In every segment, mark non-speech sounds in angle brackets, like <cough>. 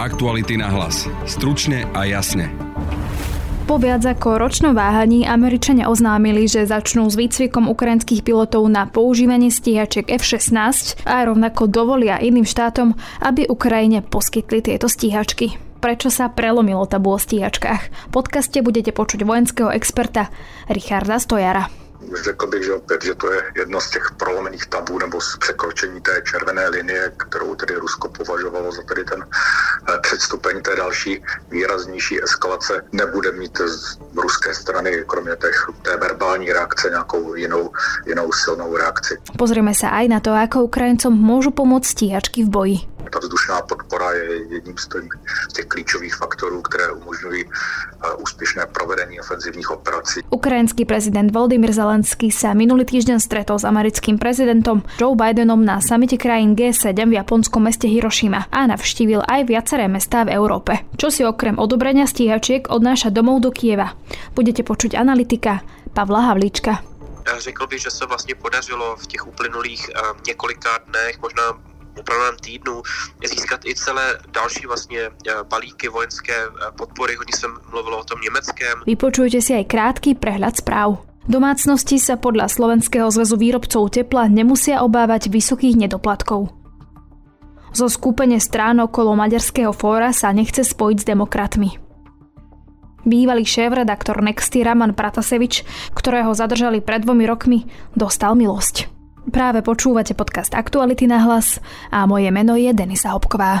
Aktuality na hlas. Stručne a jasne. Po viac ako ročnom váhaní Američania oznámili, že začnú s výcvikom ukrajinských pilotov na používanie stíhačiek F-16 a rovnako dovolia iným štátom, aby Ukrajine poskytli tieto stíhačky. Prečo sa prelomilo tabu o stíhačkách? V podcaste budete počuť vojenského experta Richarda Stojara. Řekl bych, že opět, že to je jedno z těch prolomených tabů nebo z překročení té červené linie, kterou tedy Rusko považovalo za tedy ten eh, předstupeň té další výraznější eskalace. Nebude mít z ruské strany, kromě těch, té verbální reakce, nějakou jinou, jinou silnou reakci. Pozrieme sa aj na to, ako Ukrajincom môžu pomôcť stíhačky v boji. Ta vzdušná podpora je jedním z těch, klíčových faktorů, které umožňují eh, úspěšné provedení ofenzivních operací. Ukrajinský prezident Volodymyr Zelenský sa minulý týždeň stretol s americkým prezidentom Joe Bidenom na samite krajín G7 v japonskom meste Hiroshima a navštívil aj viaceré mestá v Európe. Čo si okrem odobrania stíhačiek odnáša domov do Kieva? Budete počuť analytika Pavla Havlíčka. Řekl bych, že se vlastně podařilo v těch uplynulých uh, několika dnech, možná uplynulém týdnu získat i celé další vlastně eh, balíky vojenské eh, podpory. Hodně jsem mluvil o tom německém. Vypočujte si aj krátky prehľad správ. Domácnosti sa podľa Slovenského zväzu výrobcov tepla nemusia obávať vysokých nedoplatkov. Zo skúpenie strán okolo Maďarského fóra sa nechce spojiť s demokratmi. Bývalý šéf-redaktor Nexty Raman Pratasevič, ktorého zadržali pred dvomi rokmi, dostal milosť. Práve počúvate podcast Aktuality na hlas a moje meno je Denisa Hopková.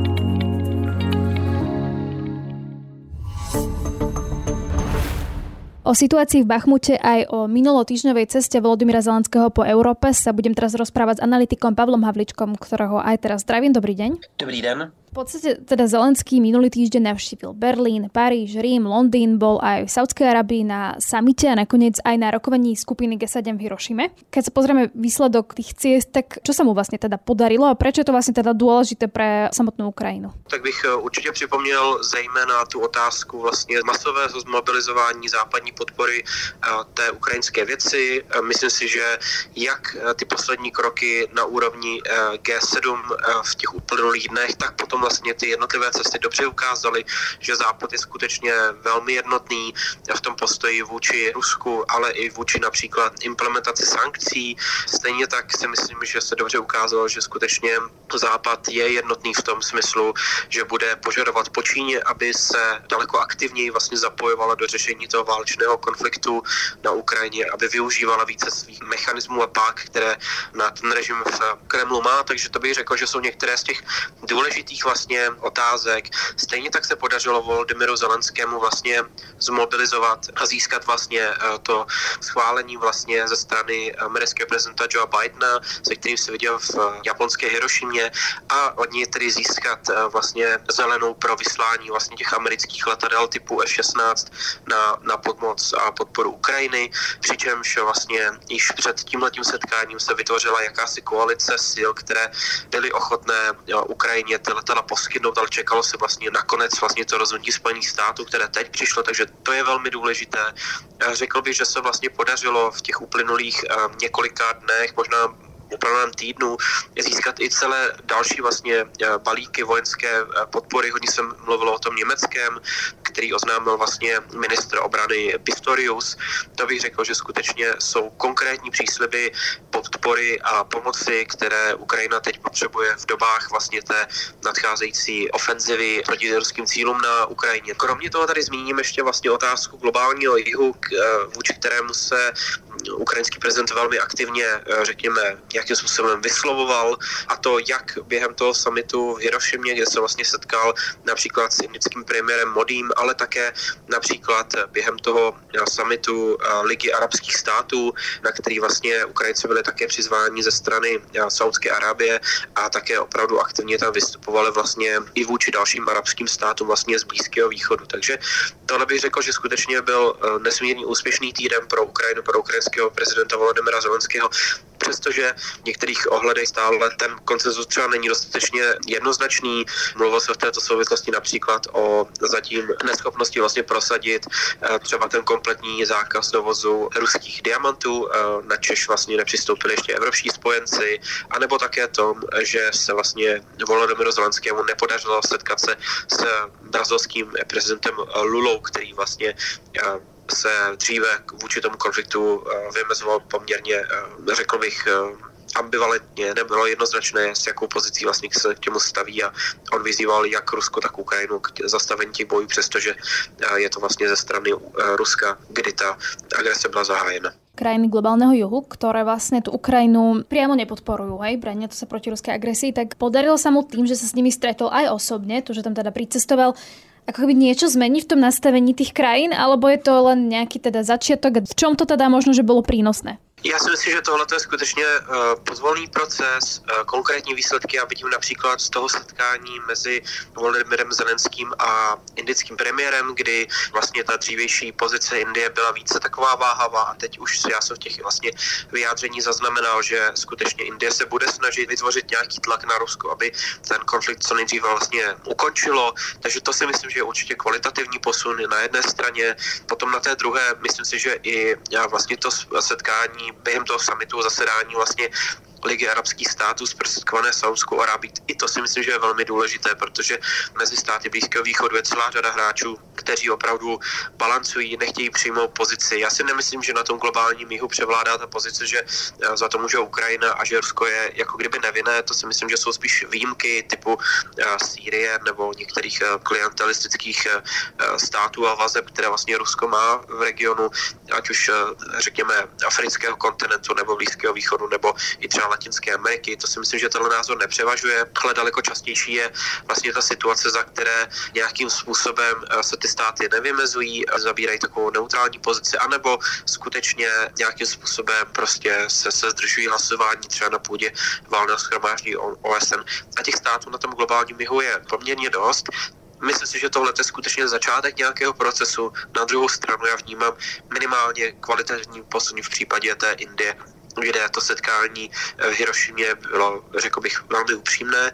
O situácii v Bachmute aj o minulotýždňovej ceste Volodymyra Zelenského po Európe sa budem teraz rozprávať s analytikom Pavlom Havličkom, ktorého aj teraz zdravím. Dobrý deň. Dobrý den. V podstate teda Zelenský minulý týždeň navštívil Berlín, Paríž, Rím, Londýn, bol aj v Saudskej Arabii na samite a nakoniec aj na rokovaní skupiny G7 v Hirošime. Keď sa pozrieme výsledok tých ciest, tak čo sa mu vlastne teda podarilo a prečo je to vlastne teda dôležité pre samotnú Ukrajinu? Tak bych eh, určitě připomněl zejména tu otázku vlastně masového zmobilizování západní podpory eh, té ukrajinské věci. Eh, Myslím si, že jak ty poslední kroky na úrovni G7 v těch uplynulých dnech, tak potom vlastně ty jednotlivé cesty dobře ukázaly, že Západ je skutečně velmi jednotný v tom postoji vůči Rusku, ale i vůči například implementaci sankcí. Stejně tak si myslím, že se dobře ukázalo, že skutečně Západ je jednotný v tom smyslu, že bude požadovat po Číně, aby se daleko aktivněji vlastně zapojovala do řešení toho válečného konfliktu na Ukrajině, aby využívala více svých mechanismů a pák, které na ten režim v Kremlu má. Takže to bych řekl, že jsou některé z těch důležitých vlastně otázek. Stejně tak se podařilo Volodymyru Zelenskému vlastně zmobilizovat a získat vlastně eh, to schválení vlastně ze strany amerického prezidenta Joe Bidena, se kterým se viděl v eh, japonské Hirošimě a od něj tedy získat eh, vlastně zelenou pro vyslání vlastně těch amerických letadel typu F-16 na, na pomoc a podporu Ukrajiny, přičemž vlastně již před tímhletím setkáním se vytvořila jakási koalice sil, které byly ochotné Ukrajině ty letadla poskytnout, ale čekalo se vlastně nakonec vlastně to rozhodnutí Spojených států, které teď přišlo, takže to je velmi důležité. Řekl bych, že se vlastně podařilo v těch uplynulých několika dnech, možná uplynulém týdnu získat i celé další vlastně balíky vojenské podpory. Hodně jsem mluvil o tom německém, který oznámil vlastně ministr obrany Pistorius. To bych řekl, že skutečně jsou konkrétní přísliby podpory a pomoci, které Ukrajina teď potřebuje v dobách vlastně té nadcházející ofenzivy proti ruským cílům na Ukrajině. Kromě toho tady zmíním ještě vlastně otázku globálního jihu, vůči kterému se ukrajinský prezident velmi aktivně, řekněme, jakým způsobem vyslovoval a to jak během toho samitu v Hirošimě, kde se vlastně setkal například s indickým premiérem Modím, ale také například během toho samitu Ligy arabských států, na který vlastně Ukrajinci byli také přizváni ze strany Saudské Arábie a také opravdu aktivně tam vystupovali vlastně i vůči dalším arabským státům vlastně z Blízkého východu. Takže tohle bych řekl, že skutečně byl nesmírně úspěšný týden pro Ukrajinu, pro ukrajinského prezidenta Volodymyra Zelenského přestože v některých ohledech stále ten koncenzus třeba není dostatečně jednoznačný. Mluvil se v této souvislosti například o zatím neschopnosti vlastně prosadit eh, třeba ten kompletní zákaz dovozu ruských diamantů, eh, na Češ vlastně nepřistoupili ještě evropští spojenci, anebo také tom, že se vlastně Volodymyru Zelenskému nepodařilo setkat se s brazilským prezidentem Lulou, který vlastně eh, se dříve vůči tomu konfliktu eh, vymezoval poměrně, eh, řekl bych, eh, ambivalentně, nebylo jednoznačné, s jakou pozicí vlastně se k těmu staví a on vyzýval jak Rusko, tak Ukrajinu k zastavení těch bojů, přestože je to vlastně ze strany Ruska, kdy ta agrese byla zahájena. Krajiny globálneho juhu, ktoré vlastne tú Ukrajinu priamo nepodporujú, hej, brania to sa proti ruskej agresii, tak podarilo sa mu tým, že sa s nimi stretol aj osobne, to, že tam teda pricestoval, ako keby niečo zmení v tom nastavení tých krajín, alebo je to len nejaký teda začiatok? V čom to teda možno, že bolo prínosné? Já si myslím, že tohle je skutečně uh, pozvolný proces. Uh, konkrétní výsledky já vidím například z toho setkání mezi Volodymyrem Zelenským a indickým premiérem, kdy vlastně ta dřívější pozice Indie byla více taková váhavá a teď už já jsem v těch vlastně vyjádření zaznamenal, že skutečně Indie se bude snažit vytvořit nějaký tlak na Rusko, aby ten konflikt co nejdříve vlastně ukončilo. Takže to si myslím, že je určitě kvalitativní posun na jedné straně. Potom na té druhé, myslím si, že i vlastně to setkání během toho samitu zasedání vlastně Ligy arabských států zprostředkované Saudskou Arábí. I to si myslím, že je velmi důležité, protože mezi státy Blízkého východu je celá řada hráčů, kteří opravdu balancují, nechtějí přijmout pozici. Já si nemyslím, že na tom globálním jihu převládá ta pozice, že eh, za to může Ukrajina a že Rusko je jako kdyby nevinné. To si myslím, že jsou spíš výjimky typu eh, Sýrie nebo některých eh, klientelistických států a vazeb, které vlastně Rusko má v regionu, ať už řekněme afrického kontinentu nebo Blízkého východu nebo i třeba Latinské Ameriky. To si myslím, že tenhle názor nepřevažuje, ale daleko častější je vlastně ta situace, za které nějakým způsobem eh, se ty státy nevymezují, zabírají takovou neutrální pozici, anebo skutečně nějakým způsobem prostě se, se zdržují hlasování třeba na půdě válného schromáždění OSN. A těch států na tom globálním jihu je poměrně dost. Myslím si, že tohle je skutečně začátek nějakého procesu. Na druhou stranu já vnímám minimálně kvalitativní posun v případě té Indie, kde to setkání v Hirošimě bylo, řekl bych, velmi upřímné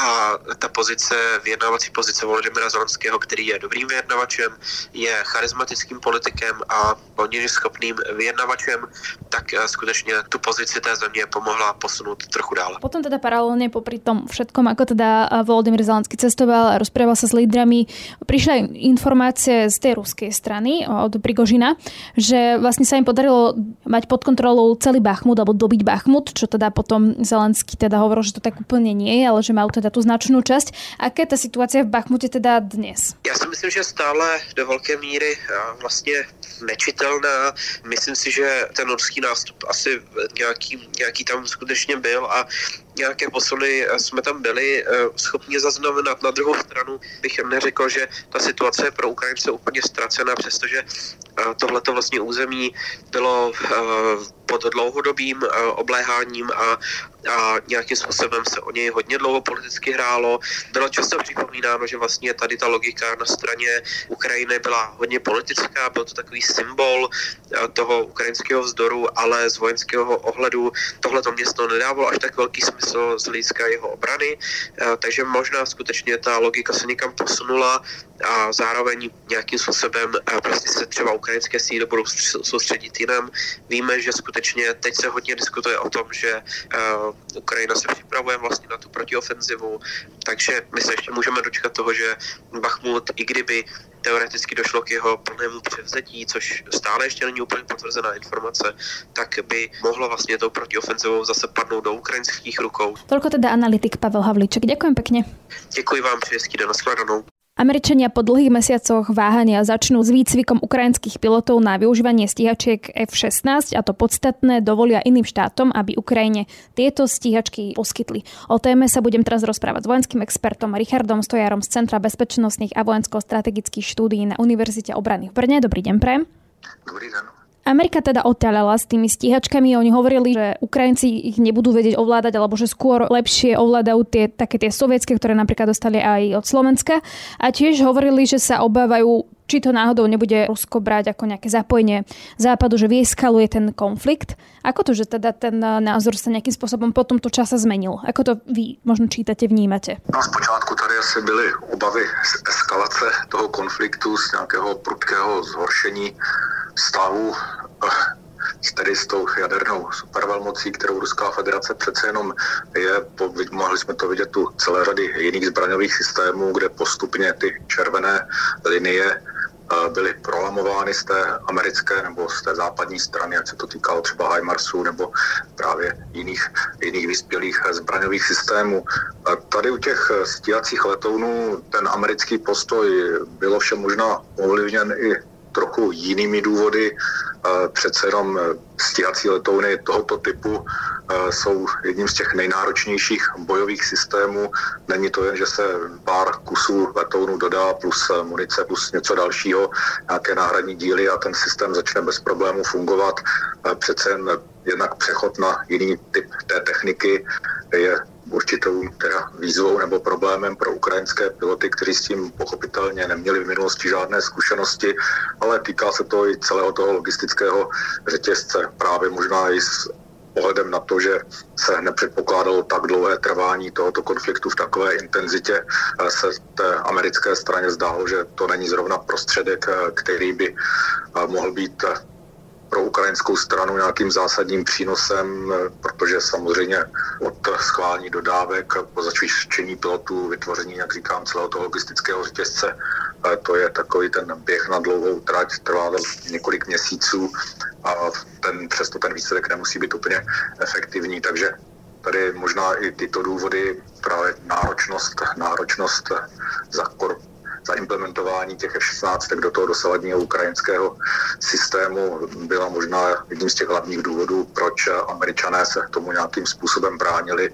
a ta pozice, vyjednávací pozice Volodymyra Zelenského, který je dobrým vyjednavačem, je charismatickým politikem a plně schopným vyjednavačem, tak eh, skutečně tu pozici té země pomohla posunout trochu dále. Potom teda paralelně popri tom všetkom, ako teda eh, Volodymyr Zelenský cestoval a rozprával sa s lídrami, prišla informácie z tej ruskej strany od Prigožina, že vlastne sa im podarilo mať pod kontrolou celý Bachmut alebo dobiť Bachmut, čo teda potom Zelenský teda hovoril, že to tak úplne nie je, ale že mal teda tu značnú časť. Aká je ta situace v Bachmute teda dnes? Já si myslím, že stále do velké míry vlastně nečitelná. Myslím si, že ten ruský nástup asi nějaký, nějaký tam skutečně byl a nějaké posuny jsme tam byli eh, schopni zaznamenat. Na druhou stranu bych neřekl, že ta situace je pro Ukrajince úplně ztracená, přestože eh, tohleto vlastně území bylo eh, pod dlouhodobým obléháním a, a nějakým způsobem se o něj hodně dlouho politicky hrálo. Bylo často připomínáno, že vlastně tady ta logika na straně Ukrajiny byla hodně politická, byl to takový symbol toho ukrajinského vzdoru, ale z vojenského ohledu tohleto město nedávalo až tak velký smysl smysl z hlediska jeho obrany, eh, takže možná skutečně ta logika se někam posunula a zároveň nějakým způsobem eh, prostě se třeba ukrajinské síly budou soustředit jinam. Víme, že skutečně teď se hodně diskutuje o tom, že eh, Ukrajina se připravuje vlastně na tu protiofenzivu, takže my se ještě můžeme dočkat toho, že Bachmut, i kdyby teoreticky došlo k jeho plnému převzetí, což stále ještě není úplně potvrzená informace, tak by mohlo vlastně tou protiofenzivou zase padnout do ukrajinských rukou. Toľko teda analytik Pavel Havlíček. Ďakujem pekne. Děkuji vám, přeji hezký den, nashledanou. Američania po dlhých mesiacoch váhania začnú s výcvikom ukrajinských pilotov na využívanie stíhačiek F-16 a to podstatné dovolia iným štátom, aby Ukrajine tieto stíhačky poskytli. O téme sa budem teraz rozprávať s vojenským expertom Richardom Stojarom z Centra bezpečnostných a vojensko-strategických štúdií na Univerzite obrany v Brne. Dobrý deň, Prem. Dobrý deň. Amerika teda odťaľala s tými stíhačkami. Oni hovorili, že Ukrajinci ich nebudú vedieť ovládať, alebo že skôr lepšie ovládajú tie, také tie sovietské, ktoré napríklad dostali aj od Slovenska. A tiež hovorili, že sa obávajú, či to náhodou nebude Rusko brať ako nejaké zapojenie západu, že vyeskaluje ten konflikt. Ako to, že teda ten názor sa nejakým spôsobom po tomto čase zmenil? Ako to vy možno čítate, vnímate? No zpočátku tady asi byly obavy z eskalace toho konfliktu, z nějakého prudkého zhoršení stavu eh, tedy s tou jadernou supervelmocí, kterou Ruská federace přece jenom je, mohli jsme to vidět tu celé řady jiných zbraňových systémů, kde postupně ty červené linie eh, byly prolamovány z té americké nebo z té západní strany, ať se to týkalo třeba HIMARSu nebo právě jiných, jiných vyspělých zbraňových systémů. Tady u těch stíhacích letounů ten americký postoj bylo vše možná ovlivněn i trochu jinými důvody. Přece jenom e, stíhací letouny tohoto typu e, jsou jedním z těch nejnáročnějších bojových systémů. Není to jen, že se pár kusů letounů dodá plus munice plus něco dalšího, nějaké náhradní díly a ten systém začne bez problémů fungovat. Přece jen jednak přechod na jiný typ té techniky je určitou teda výzvou nebo problémem pro ukrajinské piloty, kteří s tím pochopitelně neměli v minulosti žádné zkušenosti, ale týká se to i celého toho logistického řetězce, právě možná i s ohledem na to, že se nepředpokládalo tak dlouhé trvání tohoto konfliktu v takové intenzitě, se té americké straně zdálo, že to není zrovna prostředek, který by mohl být pro ukrajinskou stranu nějakým zásadním přínosem, protože samozřejmě od schválení dodávek po začvištění pilotů, vytvoření, jak říkám, celého toho logistického řetězce, to je takový ten běh na dlouhou trať, trvá několik měsíců a ten, přesto ten výsledek nemusí být úplně efektivní, takže tady možná i tyto důvody, právě náročnost, náročnost za za implementování těch F-16 do toho dosavadního ukrajinského systému byla možná jedním z těch hlavních důvodů, proč američané se tomu nějakým způsobem bránili.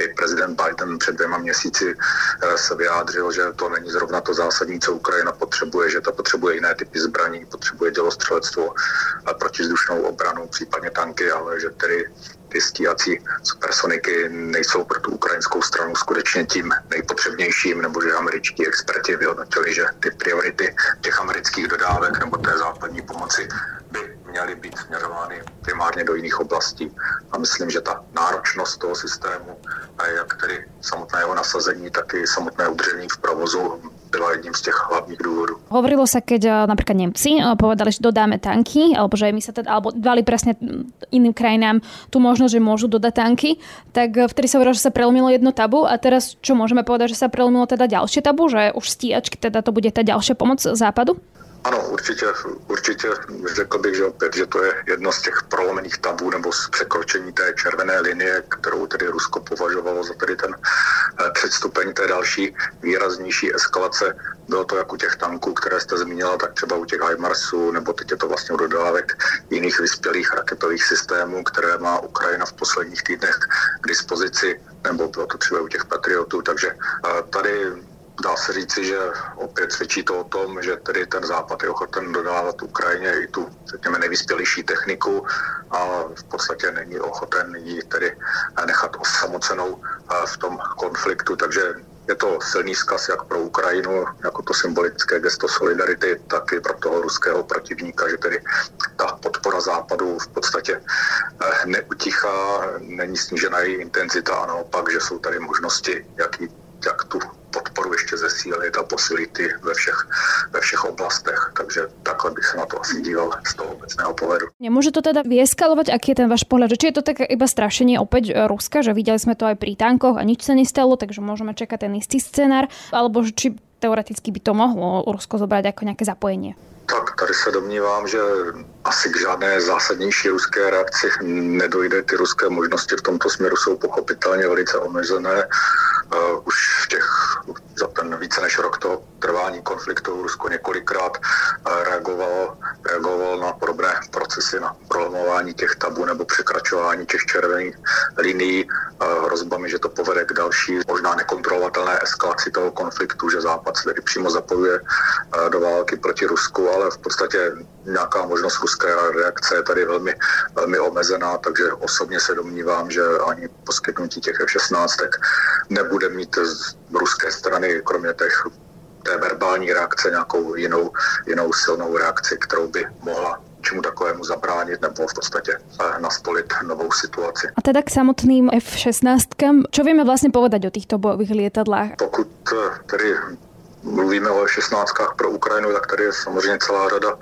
I prezident Biden před dvěma měsíci eh, se vyjádřil, že to není zrovna to zásadní, co Ukrajina potřebuje, že ta potřebuje jiné typy zbraní, potřebuje dělostřelectvo, protizdušnou obranu, případně tanky, ale že tedy ty stíhací supersoniky nejsou pro tu ukrajinskou stranu skutečně tím nejpotřebnějším, nebo že američtí experti vyhodnotili, že ty priority těch amerických dodávek nebo té západní pomoci by měly být směřovány primárně do jiných oblastí. A myslím, že ta náročnost toho systému, jak tedy samotné jeho nasazení, tak i samotné udržení v provozu byla jedním z těch hlavních důvodů. Hovorilo sa, keď eh, napríklad Nemci eh, povedali, že dodáme tanky, alebo že my sa teda, alebo dali presne iným krajinám tú možnosť, že môžu dodať tanky, tak eh, vtedy sa hovorilo, že sa prelomilo jedno tabu a teraz čo môžeme povedať, že sa prelomilo teda ďalšie tabu, že už stíhačky, teda to bude tá ďalšia pomoc západu? Ano, určitě, určitě řekl bych, že opět, že to je jedno z těch prolomených tabů nebo z překročení té červené linie, kterou tedy Rusko považovalo za tedy ten eh, předstupeň té další výraznější eskalace. Bylo to jak u těch tanků, které jste zmínila, tak třeba u těch HIMARSů, nebo teď je to vlastně u dodávek jiných vyspělých raketových systémů, které má Ukrajina v posledních týdnech k dispozici, nebo bylo to třeba u těch Patriotů. Takže eh, tady dá se říci, že opět svědčí to o tom, že tedy ten západ je ochoten dodávat Ukrajině i tu, řekněme, nejvyspělejší techniku a v podstatě není ochoten ji tedy nechat osamocenou v tom konfliktu, takže je to silný vzkaz jak pro Ukrajinu, jako to symbolické gesto solidarity, tak i pro toho ruského protivníka, že tedy ta podpora západu v podstatě eh, neutichá, není snížena její intenzita a naopak, že jsou tady možnosti, jak, jak tu podporu ještě zesílit a posilit ve všech, ve všech oblastech. Takže takhle bych se na to asi díval z toho obecného pohledu. Nemůže to teda vyeskalovať? Aký je ten váš pohľad? Či je to tak iba strašenie opäť Ruska, že videli sme to aj pri tankoch a nič sa nestalo, takže môžeme čekať ten istý scenár, alebo či teoreticky by to mohlo Rusko zobrať ako nejaké zapojenie? Tak tady se domnívám, že asi k žádné zásadnější ruské reakci nedojde. Ty ruské možnosti v tomto směru jsou pochopitelně velice omezené. už v těch, za ten více než rok toho trvání konfliktu Rusko několikrát reagovalo, reagovalo na podobné procesy, na prolomování těch tabů nebo překračování těch červených linií hrozbami, že to povede k další možná nekontrolovatelné eskalaci toho konfliktu, že Západ se tedy přímo zapojuje do války proti Rusku, ale v podstatě nějaká možnost ruské reakce je tady velmi, velmi omezená, takže osobně se domnívám, že ani poskytnutí těch F-16 nebude mít z ruské strany, kromě těch té verbální reakce, nějakou jinou, jinou silnou reakci, kterou by mohla čemu takovému zabránit nebo v podstatě eh, nastolit novou situaci. A teda k samotným F-16, čo vieme vlastně povedať o týchto bojových lietadlách? Pokud eh, tedy mluvíme o 16 pro Ukrajinu, tak tady je samozřejmě celá řada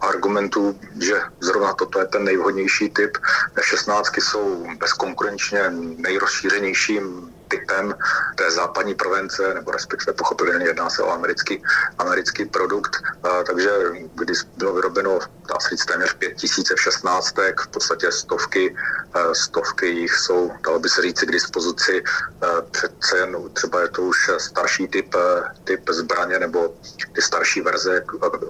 argumentů, že zrovna toto je ten nejvhodnější typ. 16 jsou bezkonkurenčně nejrozšířenějším typem té západní provence, nebo respektive pochopitelně jedná se o americký, americký produkt. Takže když bylo vyrobeno, dá se říct, téměř 5000 v 16, v podstatě stovky, stovky jich jsou, dalo by se říct, k dispozici. Přece jen třeba je to už starší typ, typ zbraně nebo ty starší verze,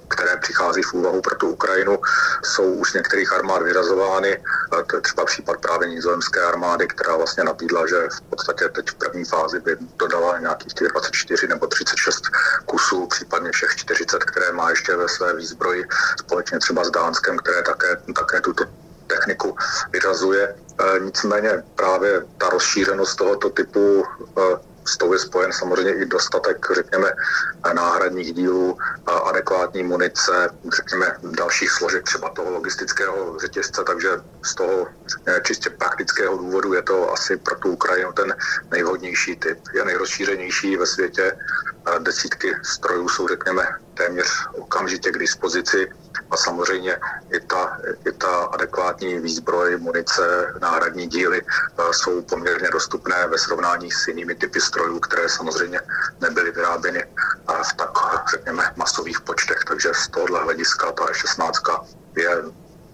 které přichází v úvahu pro tu Ukrajinu, jsou už některých armád vyrazovány. To je třeba případ právě nizozemské armády, která vlastně nabídla, že v podstatě teď v první fázi by dodala nějakých 24 nebo 36 kusů, případně všech 40, které má ještě ve své výzbroji, společně třeba s Dánskem, které také, také tuto techniku vyrazuje. E, nicméně právě ta rozšířenost tohoto typu e, s tou je spojen samozřejmě i dostatek, řekněme, náhradních dílů, adekvátní munice, řekněme, dalších složek třeba toho logistického řetězce, takže z toho čistě praktického důvodu je to asi pro tu Ukrajinu ten nejvhodnější typ. Je nejrozšířenější ve světě, desítky strojů jsou, řekněme, téměř okamžitě k dispozici a samozřejmě i ta, i ta adekvátní výzbroj, munice, náhradní díly jsou poměrně dostupné ve srovnání s jinými typy strojů, které samozřejmě nebyly vyráběny v tak, řekněme, masových počtech. Takže z tohohle hlediska ta 16 je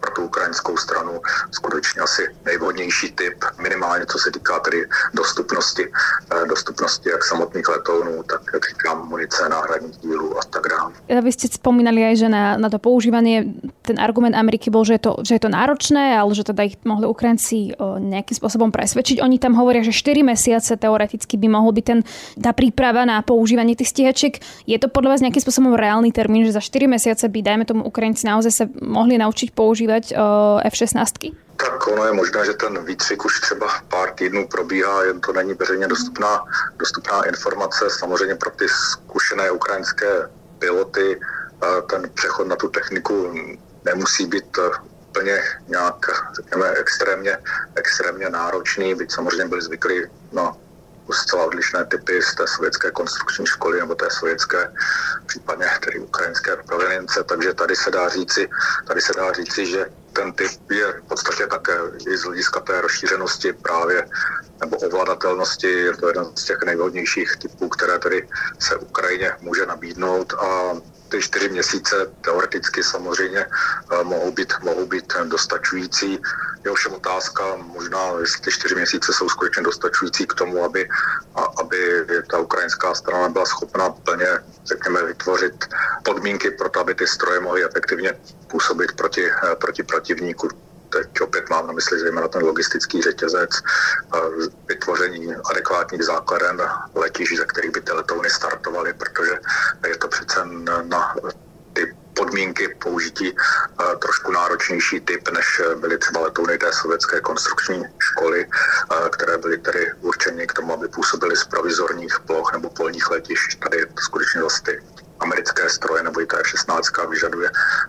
pro tu ukrajinskou stranu skutečně asi nejvhodnější typ, minimálně co se týká tedy dostupnosti, eh, dostupnosti jak samotných letounů, tak jak říkám, munice, náhradních dílů a tak dále. Vy ste spomínali aj, že na, na to používanie ten argument Ameriky bol, že je, to, že je to náročné, ale že teda ich mohli Ukrajinci nejakým spôsobom presvedčiť. Oni tam hovoria, že 4 mesiace teoreticky by mohol byť ten, tá príprava na používanie tých stíhačiek. Je to podľa vás nejakým spôsobom reálny termín, že za 4 mesiace by, dajme tomu, Ukrajinci naozaj sa mohli naučiť používať používat F-16? Tak ono je možné, že ten výcvik už třeba pár týdnů probíhá, jen to není veřejně dostupná, dostupná informace. Samozřejmě pro ty zkušené ukrajinské piloty ten přechod na tu techniku nemusí být úplně nějak, řekněme, extrémně, extrémně náročný, byť samozřejmě byli zvyklí na zcela odlišné typy z té sovětské konstrukční školy nebo té sovětské, případně tedy ukrajinské provenience, takže tady se dá říci, tady se dá říci, že ten typ je v podstatě také i z hlediska té rozšířenosti právě nebo ovladatelnosti, je to jeden z těch nejvhodnějších typů, které tedy se Ukrajině může nabídnout. A ty čtyři měsíce teoreticky samozřejmě eh, mohou být, mohou být dostačující. Je ovšem otázka, možná jestli ty čtyři měsíce jsou skutečně dostačující k tomu, aby, aby ta ukrajinská strana byla schopna plně, řekněme, vytvořit podmínky pro to, aby ty stroje mohly efektivně působit proti, eh, proti protivníku teď opět mám na mysli zejména ten logistický řetězec, vytvoření adekvátních základen letišť, ze kterých by ty letouny startovaly, protože je to přece na ty podmínky použití trošku náročnější typ, než byly třeba letouny té sovětské konstrukční školy, které byly tedy určeny k tomu, aby působily z provizorních ploch nebo polních letišť. Tady je to skutečně zase ty americké stroje nebo i ta F-16 vyžaduje eh,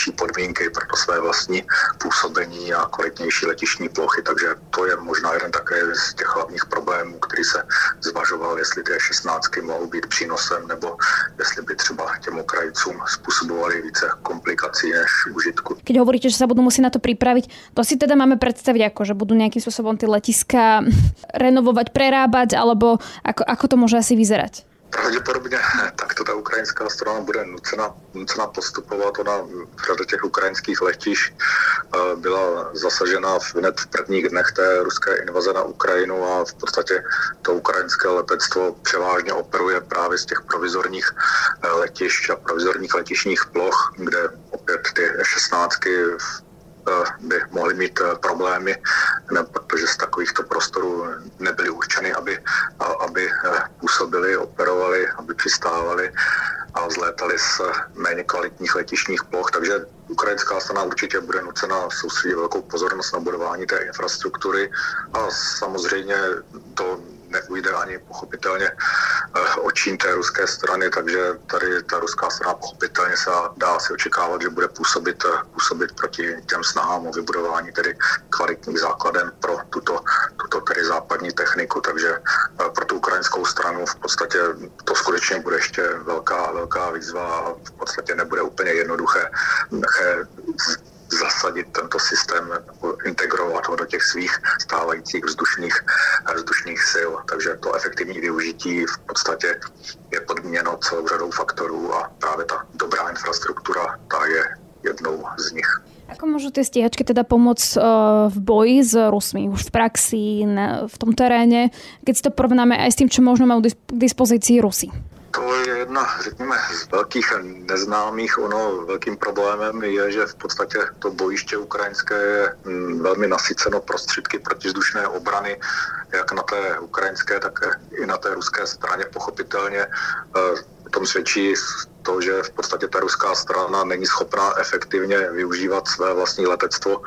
kvalitnější podmínky pro to své vlastní působení a kvalitnější letišní plochy, takže to je možná jeden také z těch hlavních problémů, který se zvažoval, jestli ty F-16 mohou být přínosem nebo jestli by třeba těm Ukrajincům způsobovali více komplikací než užitku. Keď hovoríte, že sa budú musieť na to pripraviť, to si teda máme predstaviť ako, že budú nejakým spôsobom ty letiska <laughs> renovovať, prerábať, alebo ako, ako to môže asi vyzerať? Pravděpodobně tak to ta ukrajinská strana bude nucena, nucena postupovat. Ona v řadě těch ukrajinských letiš eh, byla zasažena hned v prvních dnech té ruské invaze na Ukrajinu a v podstatě to ukrajinské letectvo převážně operuje právě z těch provizorních eh, letišť a provizorních letišních ploch, kde opět ty 16 Eh, by mohly mít eh, problémy, protože z takovýchto prostorů nebyly určeny, aby, aby eh, působili, operovali, aby přistávali a vzlétali z méně kvalitních letišních ploch, takže ukrajinská strana určitě bude nucena soustředit velkou pozornost na budování té infrastruktury a samozřejmě to neujde ani pochopitelně eh, očím té ruské strany, takže tady ta ruská strana pochopitelně se dá si očekávat, že bude působit, eh, působit proti těm snahám o vybudování tedy kvalitních základen pro tuto, tuto tedy západní techniku, takže eh, pro tu ukrajinskou stranu v podstatě to skutečně bude ještě velká, velká výzva a v podstatě nebude úplně jednoduché zasadit tento systém, integrovat ho do těch svých stávajících vzdušných, vzdušných sil. Takže to efektivní využití v podstatě je podmíněno celou řadou faktorů a právě ta dobrá infrastruktura, ta je jednou z nich. Ako môžu tie stíhačky teda pomôcť uh, v boji s Rusmi už v praxi, na, v tom teréne, keď si to porovnáme aj s tým, čo možno majú k dispozícii Rusy? To je jedna, řekněme, z velkých neznámých. Ono velkým problémem je, že v podstatě to bojiště ukrajinské je mm, velmi nasyceno prostředky protizdušné obrany, jak na té ukrajinské, tak i na té ruské straně pochopitelně. O tom svědčí to, že v podstatě ta ruská strana není schopná efektivně využívat své vlastní letectvo,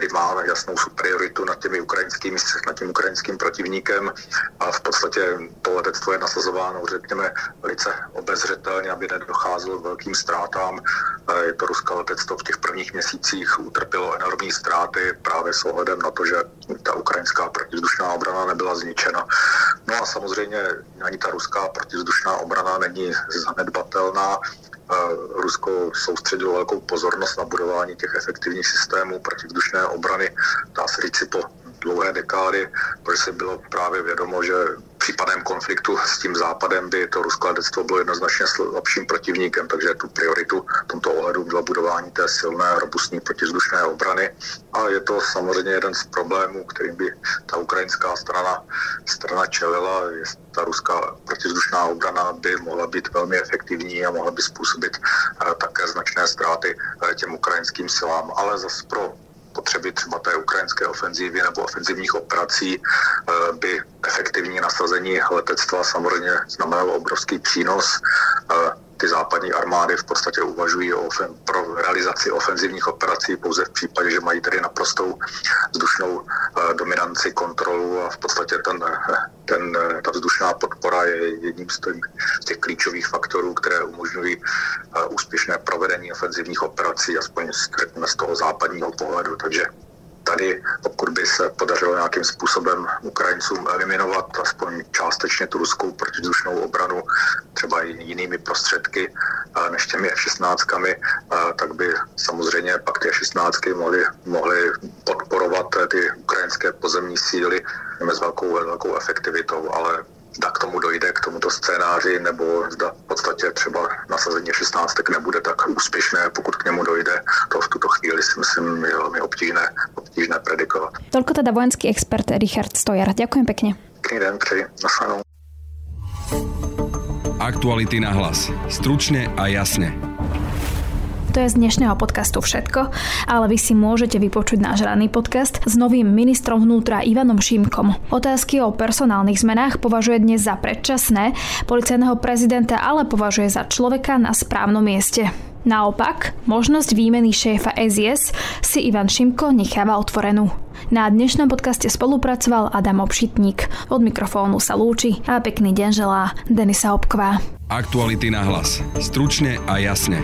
tedy má jasnou superioritu nad těmi ukrajinskými, nad tím ukrajinským protivníkem a v podstatě to letectvo je nasazováno, řekněme, velice obezřetelně, aby nedocházelo k velkým ztrátám. Je to ruské letectvo v těch prvních měsících utrpělo enormní ztráty právě s ohledem na to, že ta ukrajinská protivzdušná obrana nebyla zničena. No a samozřejmě ani ta ruská protivzdušná obrana není zanedbatelná. Rusko soustředilo velkou pozornost na budování těch efektivních systémů protivzdušné obrany, dá se říct si po dlouhé dekády, protože se bylo právě vědomo, že případném konfliktu s tím západem by to ruské letectvo bylo jednoznačně slabším protivníkem, takže tu prioritu v tomto ohledu bylo budování té silné, robustní protizdušné obrany. A je to samozřejmě jeden z problémů, kterým by ta ukrajinská strana, strana čelila. Ta ruská protizdušná obrana by mohla být velmi efektivní a mohla by způsobit eh, také značné ztráty eh, těm ukrajinským silám. Ale zase pro potřeby třeba té ukrajinské ofenzívy nebo ofenzivních operací eh, by efektivní nasazení letectva samozřejmě znamenalo obrovský přínos. Eh, ty západní armády v podstatě uvažují o ofen, pro realizaci ofenzivních operací pouze v případě, že mají tedy naprostou vzdušnou uh, dominanci, kontrolu a v podstatě ten, ten, ta vzdušná podpora je jedním z těch, z těch klíčových faktorů, které umožňují úspěšné provedení ofenzivních operací, aspoň z toho západního pohledu. Takže tady, pokud by se podařilo nějakým způsobem Ukrajincům eliminovat aspoň částečně tu ruskou protivzdušnou obranu, třeba i jinými prostředky než těmi F-16, tak by samozřejmě pak ty F-16 mohly, mohly podporovat ty ukrajinské pozemní síly s velkou, velkou efektivitou, ale zda k tomu dojde, k tomuto scénáři, nebo zda v podstatě třeba nasazení 16 nebude tak úspěšné, pokud k němu dojde, to v tuto chvíli si myslím je velmi obtížné. Toľko teda vojenský expert Richard Stojar. Ďakujem pekne. Pekný den, přeji. Nasledanou. Aktuality na hlas. Stručne a jasne. To je z dnešného podcastu všetko, ale vy si môžete vypočuť náš ranný podcast s novým ministrom vnútra Ivanom Šimkom. Otázky o personálnych zmenách považuje dnes za predčasné, policajného prezidenta ale považuje za človeka na správnom mieste. Naopak, možnosť výmeny šéfa SIS si Ivan Šimko necháva otvorenú. Na dnešnom podcaste spolupracoval Adam Obšitník. Od mikrofónu sa lúči a pekný deň želá Denisa Obkvá. Aktuality na hlas. Stručne a jasne.